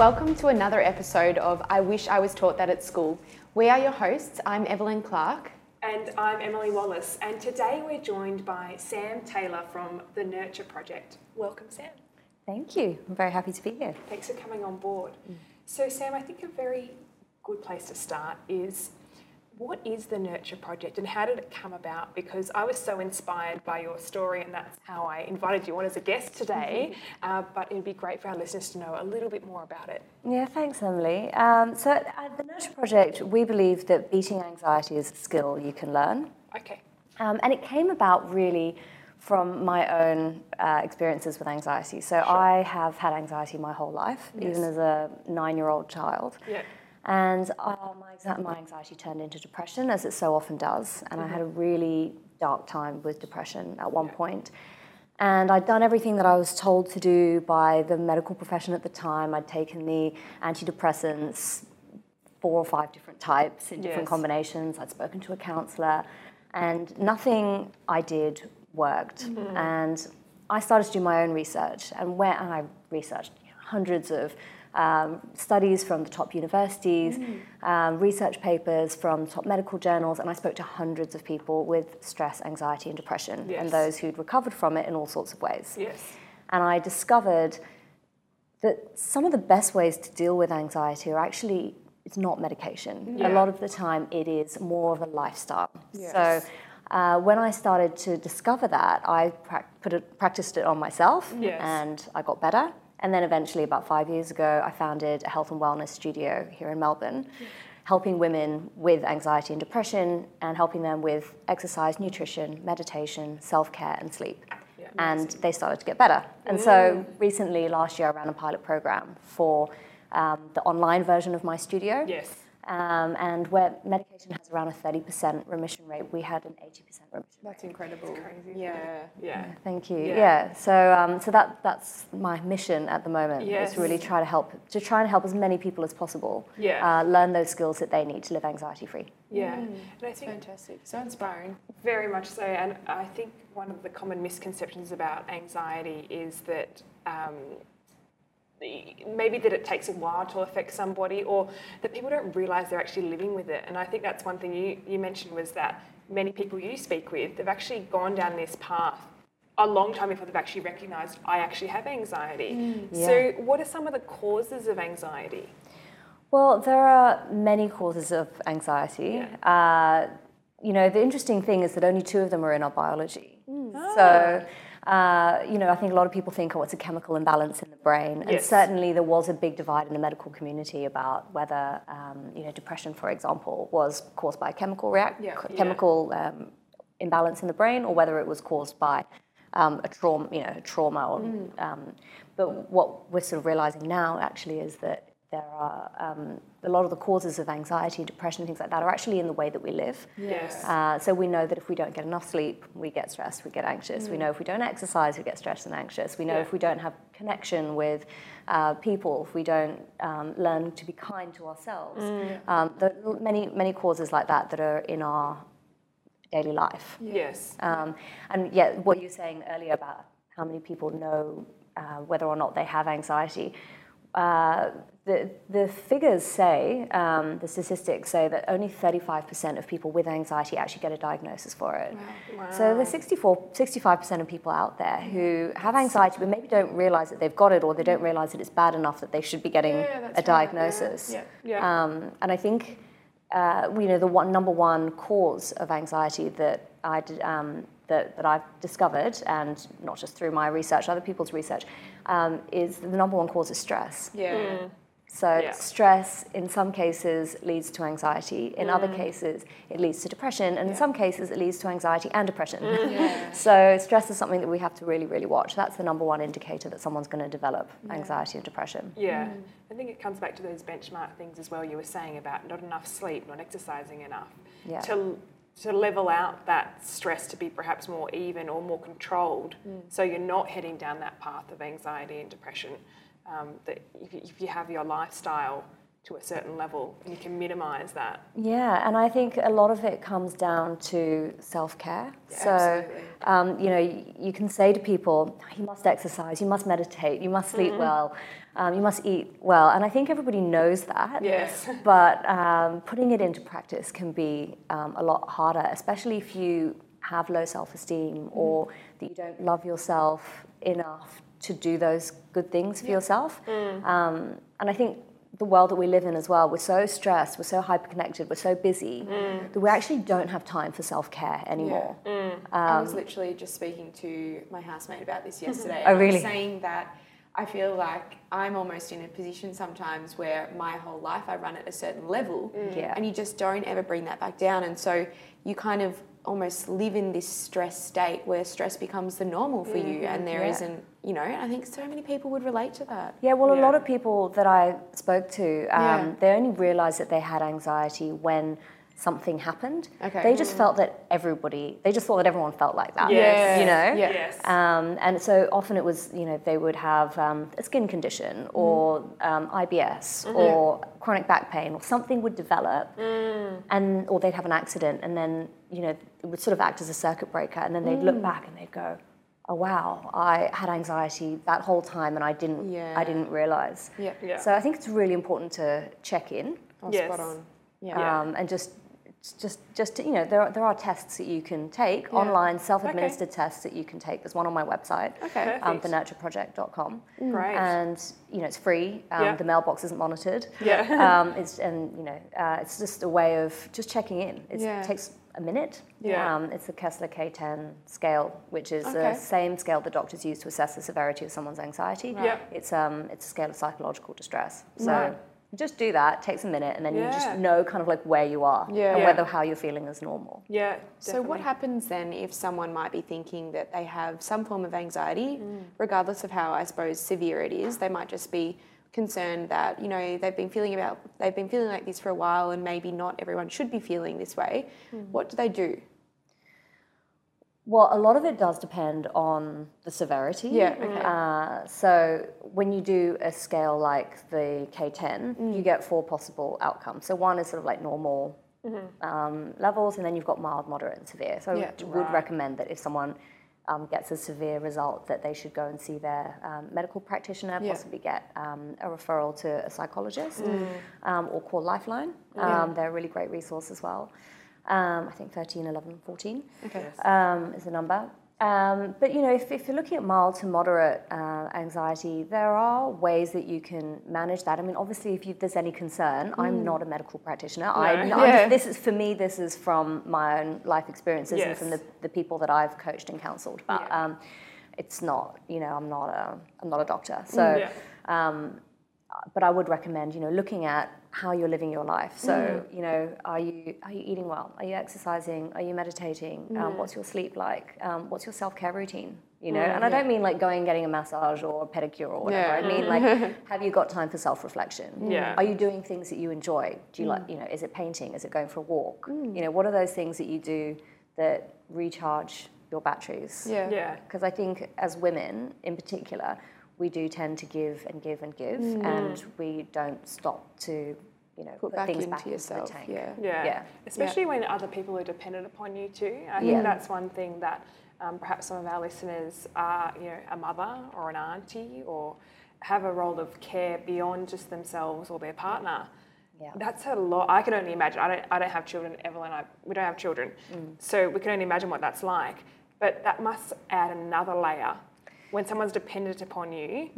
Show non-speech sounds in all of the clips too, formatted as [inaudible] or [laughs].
Welcome to another episode of I Wish I Was Taught That at School. We are your hosts. I'm Evelyn Clark. And I'm Emily Wallace, and today we're joined by Sam Taylor from the Nurture Project. Welcome, Sam. Thank you. I'm very happy to be here. Thanks for coming on board. So, Sam, I think a very good place to start is what is the Nurture Project and how did it come about? Because I was so inspired by your story, and that's how I invited you on as a guest today. Uh, but it'd be great for our listeners to know a little bit more about it. Yeah, thanks, Emily. Um, so, at the Nurture Project, we believe that beating anxiety is a skill you can learn. Okay. Um, and it came about really from my own uh, experiences with anxiety. So, I have had anxiety my whole life, Yes. even as a nine year old child. Yeah. And uh, my, my anxiety turned into depression, as it so often does. And I had a really dark time with depression at one point. And I'd done everything that I was told to do by the medical profession at the time. I'd taken the antidepressants, four or five different types in different Yes. combinations. I'd spoken to a counselor, and nothing I did worked. And I started to do my own research, and where and I researched hundreds of um, studies from the top universities, um, research papers from top medical journals, and I spoke to hundreds of people with stress, anxiety, and depression, and those who'd recovered from it in all sorts of ways. Yes. And I discovered that some of the best ways to deal with anxiety are actually it's not medication. Yeah. A lot of the time, it is more of a lifestyle. Yes. So. Uh, when I started to discover that, I put it, practiced it on myself, Yes. and I got better. And then eventually, about five years ago, I founded a health and wellness studio here in Melbourne, helping women with anxiety and depression, and helping them with exercise, nutrition, meditation, self care, and sleep. Yeah, and they started to get better. And so recently, last year, I ran a pilot program for um, the online version of my studio. Yes. Um, and where medication has around a 30% remission rate, we had an 80% remission rate. That's incredible. crazy, Yeah. Yeah. Thank you. Yeah. Yeah. So, um, so that that's my mission at the moment. Yes. Is really try to help to try and help as many people as possible. Yeah. Uh, learn those skills that they need to live anxiety free. Yeah. And I think Fantastic. So inspiring. Very much so, and I think one of the common misconceptions about anxiety is that um, the- maybe that it takes a while to affect somebody, or that people don't realise they're actually living with it. And I think that's one thing you, you mentioned was that many people you speak with, they've actually gone down this path a long time before they've actually recognised I actually have anxiety. Mm, so, what are some of the causes of anxiety? Well, there are many causes of anxiety. Uh, you know, the interesting thing is that only two of them are in our biology. Mm. So, ah. Uh, you know, I think a lot of people think, oh, it's a chemical imbalance in the brain. And Yes. certainly there was a big divide in the medical community about whether, um, you know, depression, for example, was caused by a chemical react, Yeah. ch- Yeah. chemical um, imbalance in the brain or whether it was caused by um, a trauma, you know, trauma. Or, um, but what we're sort of realizing now actually is that there are um, a lot of the causes of anxiety, depression, things like that are actually in the way that we live. Yes. Uh, so we know that if we don't get enough sleep, we get stressed, we get anxious. We know if we don't exercise, we get stressed and anxious. We know Yeah. if we don't have connection with uh, people, if we don't um, learn to be kind to ourselves. Um, there are many, many causes like that that are in our daily life. Yes. Um, and yet, what you were saying earlier about how many people know uh, whether or not they have anxiety, uh, the, the figures say, um, the statistics say that only 35% of people with anxiety actually get a diagnosis for it. So there's 64, 65% of people out there who have anxiety but maybe don't realize that they've got it or they don't realize that it's bad enough that they should be getting Yeah, a right, diagnosis. yeah. Yeah. Um, and I think, uh, you know, the one, number one cause of anxiety that I did, um, that, that I've discovered, and not just through my research, other people's research, um, is the number one cause is stress. Yeah. Mm. So Yeah. stress, in some cases, leads to anxiety. In other mm. cases, it leads to depression, and in some cases, it leads to anxiety and depression. Mm. Yeah. so stress is something that we have to really, really watch. That's the number one indicator that someone's going to develop anxiety and depression. Yeah, I think it comes back to those benchmark things as well you were saying about not enough sleep, not exercising enough. Yeah. To, to level out that stress to be perhaps more even or more controlled so you're not heading down that path of anxiety and depression. Um, that if you have your lifestyle to a certain level and you can minimize that. Yeah, and I think a lot of it comes down to self care. so, um, you know, you, you can say to people, you must exercise, you must meditate, you must sleep well, um, you must eat well. And I think everybody knows that. Yes. [laughs] But um, putting it into practice can be um, a lot harder, especially if you have low self esteem or that you don't love yourself enough to do those good things for yourself. Um, and I think the world that we live in as well, we're so stressed, we're so hyper-connected, we're so busy mm. that we actually don't have time for self-care anymore. Mm. I was um, literally just speaking to my housemate about this [laughs] oh, yesterday. Oh, I was really? saying that I feel like I'm almost in a position sometimes where my whole life I run at a certain level, mm. Yeah. and you just don't ever bring that back down, and so you kind of almost live in this stress state where stress becomes the normal for you, and there Yeah. not you know, I think so many people would relate to that. Yeah, well, a lot of people that I spoke to, um, Yeah. they only realised that they had anxiety when something happened. Okay. They just felt that everybody, they just thought that everyone felt like that. Yes. You know? Yes. Um, and so often it was, you know, they would have um, a skin condition or um, IBS or chronic back pain or something would develop, and or they'd have an accident, and then you know it would sort of act as a circuit breaker, and then they'd look back and they'd go, "Oh wow, I had anxiety that whole time, and I didn't, Yeah. I didn't realize." Yeah. Yeah. So I think it's really important to check in Oh, Yes. spot on. Yeah. Yeah. um, and just just just to, you know there are, there are tests that you can take Yeah. online self-administered tests that you can take there's one on my website Okay. um, thenurtureproject.com Great. and you know it's free um, Yeah. the mailbox isn't monitored Yeah. [laughs] um, it's and you know uh, it's just a way of just checking in It's, Yeah. it takes a minute Yeah. um, it's the Kessler K10 scale which is Okay. the same scale that doctors use to assess the severity of someone's anxiety Right. Yeah. it's um it's a scale of psychological distress so Right. Just do that takes a minute and then you just know kind of like where you are Yeah. and Yeah. whether how you're feeling is normal yeah. So what happens then if someone might be thinking that they have some form of anxiety, mm. regardless of how I suppose severe it is? They might just be concerned that you know they've been feeling about they've been feeling like this for a while, and maybe not everyone should be feeling this way. Mm. What do they do? Well, a lot of it does depend on the severity. Yeah, okay. Uh, so when you do a scale like the K10, Mm. you get four possible outcomes. So one is sort of like normal um, levels, and then you've got mild, moderate, and severe. So Yeah. I would Right. recommend that if someone um, gets a severe result, that they should go and see their um, medical practitioner, Yeah. possibly get um, a referral to a psychologist, Mm. um, or call Lifeline. Um, They're a really great resource as well. Um, I think 13, 11, 14 Okay. um, is the number. Um, but you know, if, if you're looking at mild to moderate uh, anxiety, there are ways that you can manage that. I mean, obviously, if you, there's any concern, I'm not a medical practitioner. I, I'm No. just- Yeah. this is for me. This is from my own life experiences and from the, the people that I've coached and counselled. But Yeah. um, it's not, you know, I'm not a I'm not a doctor. So Yeah. um, but I would recommend, you know, looking at how you're living your life. So, Mm. you know, are you are you eating well? Are you exercising? Are you meditating? Mm. Um, what's your sleep like? Um, what's your self care routine? You know, Mm, and I don't mean like going and getting a massage or a pedicure or whatever. Yeah. I mean like, [laughs] have you got time for self reflection? Yeah. Are you doing things that you enjoy? Do you Mm. like, you know, is it painting? Is it going for a walk? You know, what are those things that you do that recharge your batteries? Yeah. Yeah. because I think as women in particular, we do tend to give and give and give, Mm. and we don't stop to, you know, Put put, back things into back yourself. into the tank. Yeah. Yeah. Yeah. Especially when other people are dependent upon you too. I think Yeah. that's one thing that um, perhaps some of our listeners are, you know, a mother or an auntie or have a role of care beyond just themselves or their partner. Yeah. That's a lot. I can only imagine. I don't. I don't have children. Evelyn, I, we don't have children, Mm. so we can only imagine what that's like. But that must add another layer when someone's dependent upon you.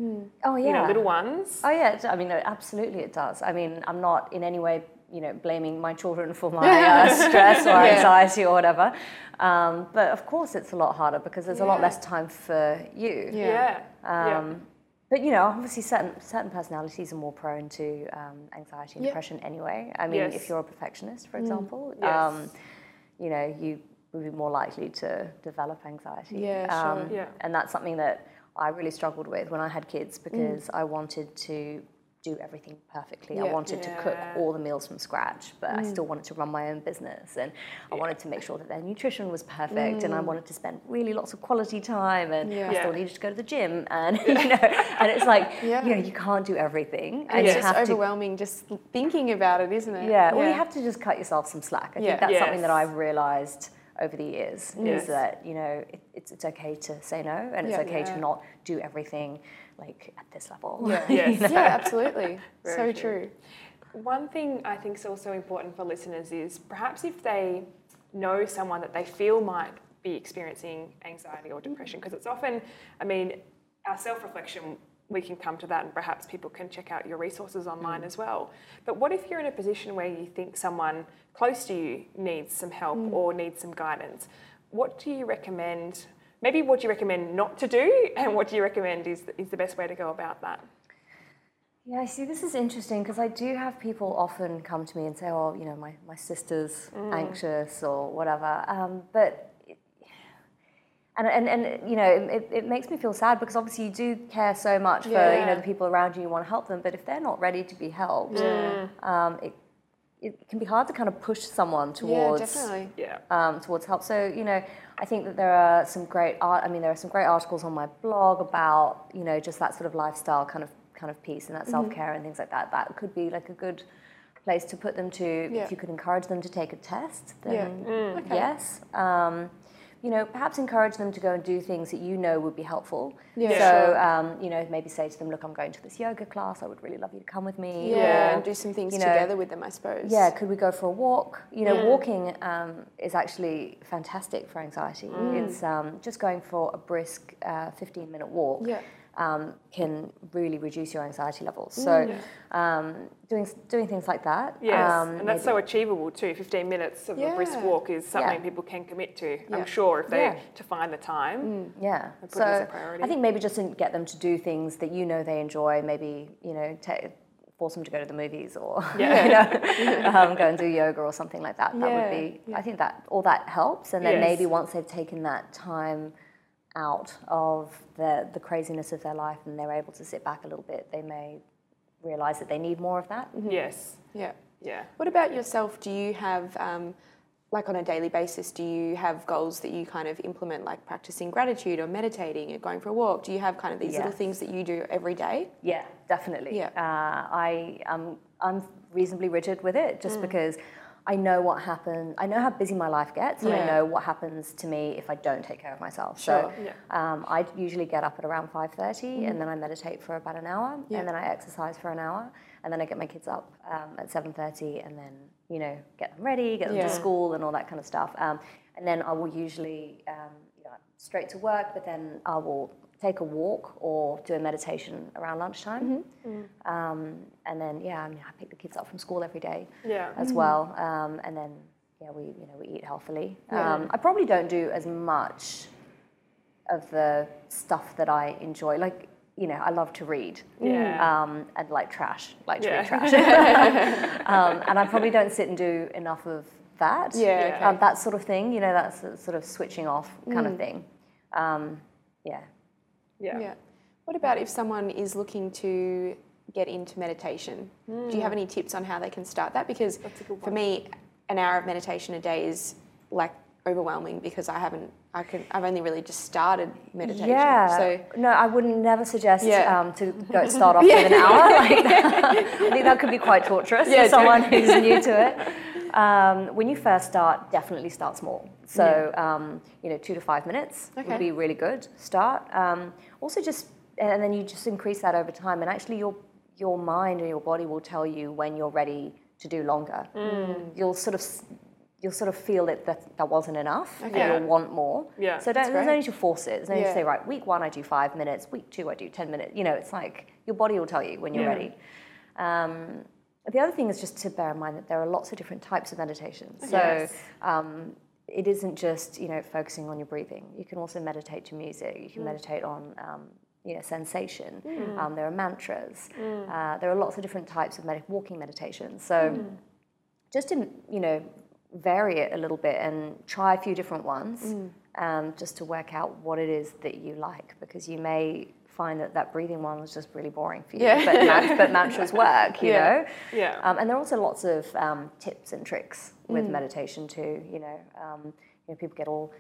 Oh yeah. You know, little ones. Oh yeah. I mean, no, absolutely, it does. I mean, I'm not in any way, you know, blaming my children for my uh, [laughs] stress or Yeah. anxiety or whatever. Um, but of course, it's a lot harder because there's a lot less time for you. Yeah. Yeah. yeah. Um, But you know, obviously, certain certain personalities are more prone to um, anxiety and Yeah. depression anyway. I mean, Yes. if you're a perfectionist, for example, Yes. um, you know, you would be more likely to develop anxiety. Yeah, Um, sure. Yeah. And that's something that I really struggled with when I had kids Mm. because I wanted to do everything perfectly. I Yeah. wanted to cook all the meals from scratch, but I still wanted to run my own business and I wanted to make sure that their nutrition was perfect and I wanted to spend really lots of quality time and Yeah. I still needed to go to the gym and [laughs] [laughs] you know and it's like [laughs] Yeah. you know you can't do everything And and it's just have to overwhelming just thinking about it, isn't it? yeah, well, you have to just cut yourself some slack. I Yeah. think that's something that I've realised over the years Yes. is that you know it, it's it's okay to say no, and it's okay Yeah. to not do everything like at this level. Yeah. [laughs] Yes. Yeah, absolutely. [laughs] Very so true. true. One thing I think is also important for listeners is perhaps if they know someone that they feel might be experiencing anxiety or depression, because it's often, I mean, our self reflection, we can come to that, and perhaps people can check out your resources online mm. as well. But what if you're in a position where you think someone close to you needs some help mm. or needs some guidance? What do you recommend? Maybe what do you recommend not to do, [laughs] and what do you recommend is, is the best way to go about that? Yeah, I see. This is interesting because I do have people often come to me and say, "Oh, you know, my, my sister's mm. anxious or whatever." Um, but and, and and you know, it, it makes me feel sad because obviously you do care so much for you know the people around you. You want to help them, but if they're not ready to be helped, um, it it can be hard to kind of push someone Yeah, towards definitely. Yeah. um, towards help. So you know, I think that there are some great art. I mean, there are some great articles on my blog about you know just that sort of lifestyle kind of kind of piece and that Mm-hmm. self care and things like that. That could be like a good place to put them to. Yeah. If you could encourage them to take a test, then Yeah. Okay. yes. Um, you know, perhaps encourage them to go and do things that you know would be helpful. Yeah, so, um, you know, maybe say to them, "Look, I'm going to this yoga class. I would really love you to come with me." Yeah, Or, and do some things you know, together with them, I suppose. yeah, could we go for a walk? You know, walking um, is actually fantastic for anxiety. It's um, just going for a brisk uh, 15 minute walk Yeah. Um, can really reduce your anxiety levels. So, um, doing doing things like that. Yes, um, and that's so achievable too. 15 minutes of a brisk walk is something Yeah. people can commit to. Yeah. I'm sure if they Yeah. to find the time. Yeah. and put it as a So. I think maybe just to get them to do things that you know they enjoy. Maybe you know ta force them to go to the movies or [laughs] Yeah. you know, um, go and do yoga or something like that. That Yeah, would be. I think that all that helps. And then Yes. maybe once they've taken that time out of the the craziness of their life and they're able to sit back a little bit, they may realize that they need more of that. Yes, Yeah. yeah. What about yourself? Do you have, um, like on a daily basis, do you have goals that you kind of implement, like practicing gratitude or meditating or going for a walk? Do you have kind of these little things that you do every day? Yeah, definitely. Yeah. Uh, I am I'm reasonably rigid with it Mm. just because I know what happens. I know how busy my life gets, and I know what happens to me if I don't take care of myself. Sure. So um, I usually get up at around five thirty, and then I meditate for about an hour. Yeah. and then I exercise for an hour, and then I get my kids up um, at seven thirty, and then you know get them ready, get them Yeah. to school, and all that kind of stuff. Um, and then I will usually um, you know, straight to work, but then I will take a walk or do a meditation around lunchtime. Mm-hmm. Um, and then yeah, I, mean, I pick the kids up from school every day Yeah. as well. Um, and then yeah, we you know we eat healthily. Um, I probably don't do as much of the stuff that I enjoy. Like you know, I love to read. Yeah. Um, and like trash, like to Yeah. read trash. [laughs] um, and I probably don't sit and do enough of that. Yeah, Yeah. okay. Um, that sort of thing. You know, that's sort of switching off kind Mm. of thing. Um, yeah. Yeah. Yeah. What about if someone is looking to get into meditation? Do you have any tips on how they can start that? Because That's a good for me, an hour of meditation a day is like overwhelming because I haven't, I can, I've only really just started meditation. Yeah. So no, I wouldn't never suggest Yeah. um, to go [laughs] start off with an hour like that. [laughs] I think that could be quite torturous Yeah, for someone who's new to it. Um, when you first start, definitely start small. So um, you know, two to five minutes Okay. would be really good start. Um, also, just and then you just increase that over time, and actually your your mind and your body will tell you when you're ready to do longer. You'll sort of you'll sort of feel that that, that wasn't enough, Okay. and you'll want more. Yeah. So don't, there's no need to force it. There's no need Yeah. to say, right, week one I do five minutes, week two I do 10 minutes. You know, it's like your body will tell you when you're Yeah. ready. Um, the other thing is just to bear in mind that there are lots of different types of meditation. So Yes. um, it isn't just, you know, focusing on your breathing. You can also meditate to music. You Mm. can meditate on, um, you know, sensation. Mm. Um, there are mantras. Uh, there are lots of different types of med- walking meditation. So Mm. just to, you know, vary it a little bit and try a few different ones. um, just to work out what it is that you like, because you may find that that breathing one was just really boring for you, Yeah. but, but mantras work, you [laughs] Yeah. know. Yeah. Um, and there are also lots of um, tips and tricks with Mm. meditation too. You know, um, you know, people get all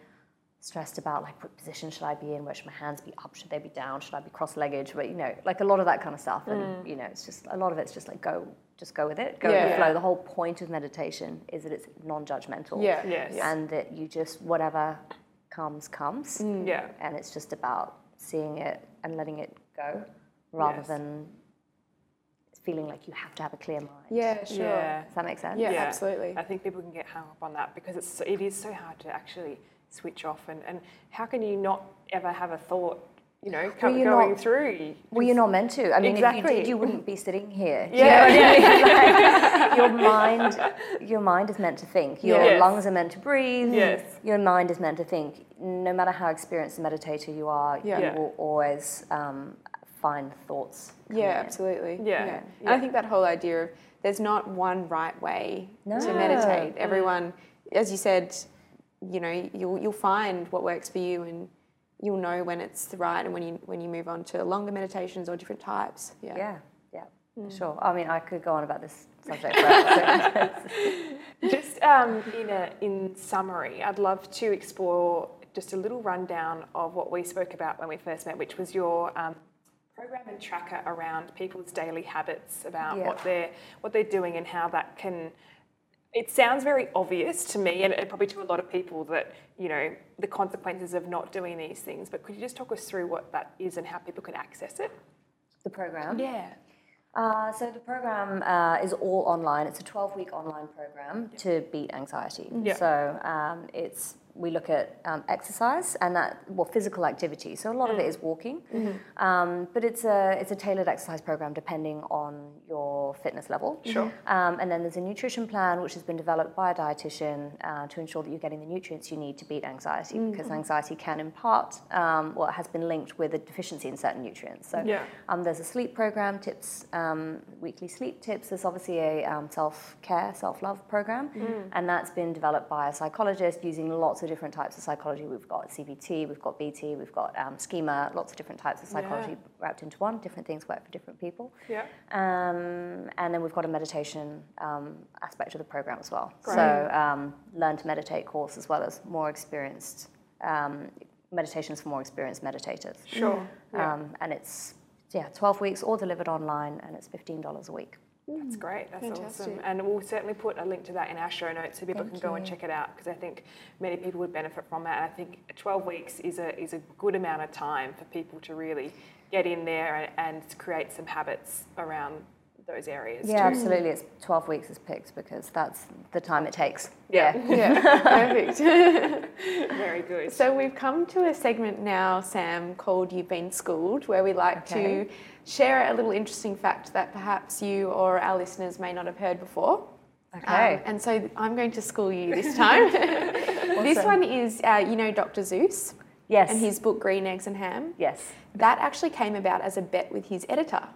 stressed about like what position should I be in? Where should my hands be up? Should they be down? Should I be cross-legged? But you know, like a lot of that kind of stuff. Mm. And you know, it's just a lot of it's just like go, just go with it, go with the flow. The whole point of meditation is that it's non-judgmental. Yeah. Yes. And that you just whatever comes comes, Mm. Yeah. and it's just about seeing it and letting it go, rather Yes. than feeling like you have to have a clear mind. Yeah, sure. Yeah. Does that make sense? Yeah, absolutely. I think people can get hung up on that because it's so- it is so hard to actually switch off and, and how can you not ever have a thought, you know, come, you're going not- through? Well, you're not meant to. I mean, if you did, you wouldn't be sitting here. Yeah, you know what I mean? [laughs] [laughs] Like, your mind, your mind is meant to think. Your Yes. lungs are meant to breathe. Yes. Your mind is meant to think. No matter how experienced a meditator you are, Yeah. you Yeah. will always um, find thoughts. Yeah, in. absolutely. Yeah, And yeah. I think that whole idea of there's not one right way to No. Mm. meditate. Everyone, as you said, you know, you'll you'll find what works for you, and you'll know when it's right, and when you when you move on to longer meditations or different types. Yeah. Yeah, yeah, Mm. sure. I mean, I could go on about this subject forever. [laughs] Just um, in, a, in summary, I'd love to explore just a little rundown of what we spoke about when we first met, which was your um, program and tracker around people's daily habits, about Yeah. what they're what they're doing and how that can. It sounds very obvious to me, and probably to a lot of people, that you know the consequences of not doing these things. But could you just talk us through what that is and how people can access it? the program. Yeah. Uh, so the program uh, is all online. It's a 12-week online program to beat anxiety. Yeah. So um, it's we look at um, exercise and that well physical activity. So a lot of it is walking, um, but it's a it's a tailored exercise program depending on your fitness level. Sure. Um, and then there's a nutrition plan which has been developed by a dietitian uh, to ensure that you're getting the nutrients you need to beat anxiety because anxiety can in part um, well has been linked with a deficiency in certain nutrients. So Yeah. um, there's a sleep program, tips, um, weekly sleep tips. There's obviously a um, self care, self love program, and that's been developed by a psychologist using lots of different types of psychology. We've got CBT, we've got BT, we've got um, schema, lots of different types of psychology wrapped into one. Different things work for different people. Yeah. Um, and then we've got a meditation um, aspect of the program as well. Great. So, um, learn to meditate course as well as more experienced um, meditations for more experienced meditators. Sure. Yeah. Um, and it's yeah, 12 weeks, all delivered online, and it's $15 a week. That's mm, great. That's awesome. And we'll certainly put a link to that in our show notes so people Thank can go and check it out because I think many people would benefit from that. And I think 12 weeks is a, is a good amount of time for people to really get in there and, and create some habits around those areas. Yeah, too. absolutely. It's 12 weeks is picked because that's the time it takes. Yeah. Yeah, [laughs] perfect. [laughs] Very good. So we've come to a segment now, Sam, called You've Been Schooled, where we like Okay. to share a little interesting fact that perhaps you or our listeners may not have heard before. Okay. Um, and so I'm going to school you this time. [laughs] This one is, uh, you know, Dr. Seuss yes. and his book Green Eggs and Ham. yes. That actually came about as a bet with his editor.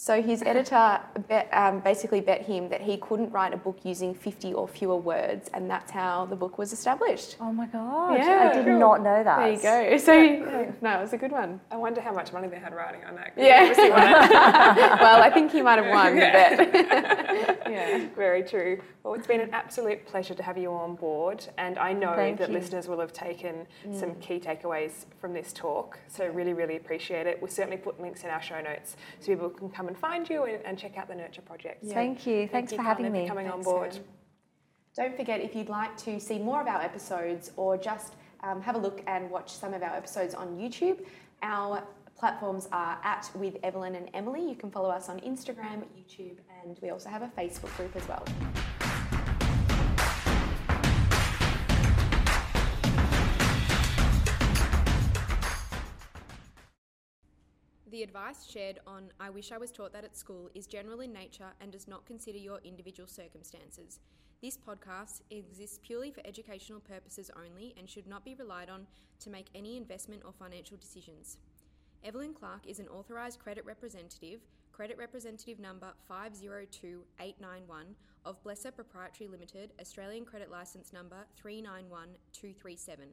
So his editor bet, um, basically bet him that he couldn't write a book using 50 or fewer words, and that's how the book was established. Oh my God. Yeah. I did Cool. not know that. There you go. So, no, it was a good one. I wonder how much money they had writing on that. Yeah. Obviously won it. [laughs] [laughs] well, I think he might have won the bet. [laughs] yeah. [laughs] Very true. Well, it's been an absolute pleasure to have you on board, and I know Thank that you. listeners will have taken some key takeaways from this talk. So, really, really appreciate it. We'll certainly put links in our show notes so people can come and find you and, and check out the Nurture Project. So Thank you. Thanks you for having kindly me. For coming on board. Sam. Don't forget if you'd like to see more of our episodes or just um, have a look and watch some of our episodes on YouTube, our platforms are at with Evelyn and Emily. You can follow us on Instagram, YouTube, and we also have a Facebook group as well. The advice shared on I Wish I Was Taught That at School is general in nature and does not consider your individual circumstances. This podcast exists purely for educational purposes only and should not be relied on to make any investment or financial decisions. Evelyn Clark is an authorised credit representative, credit representative number 502891 of BLSSA Proprietary Limited, Australian credit licence number 391237.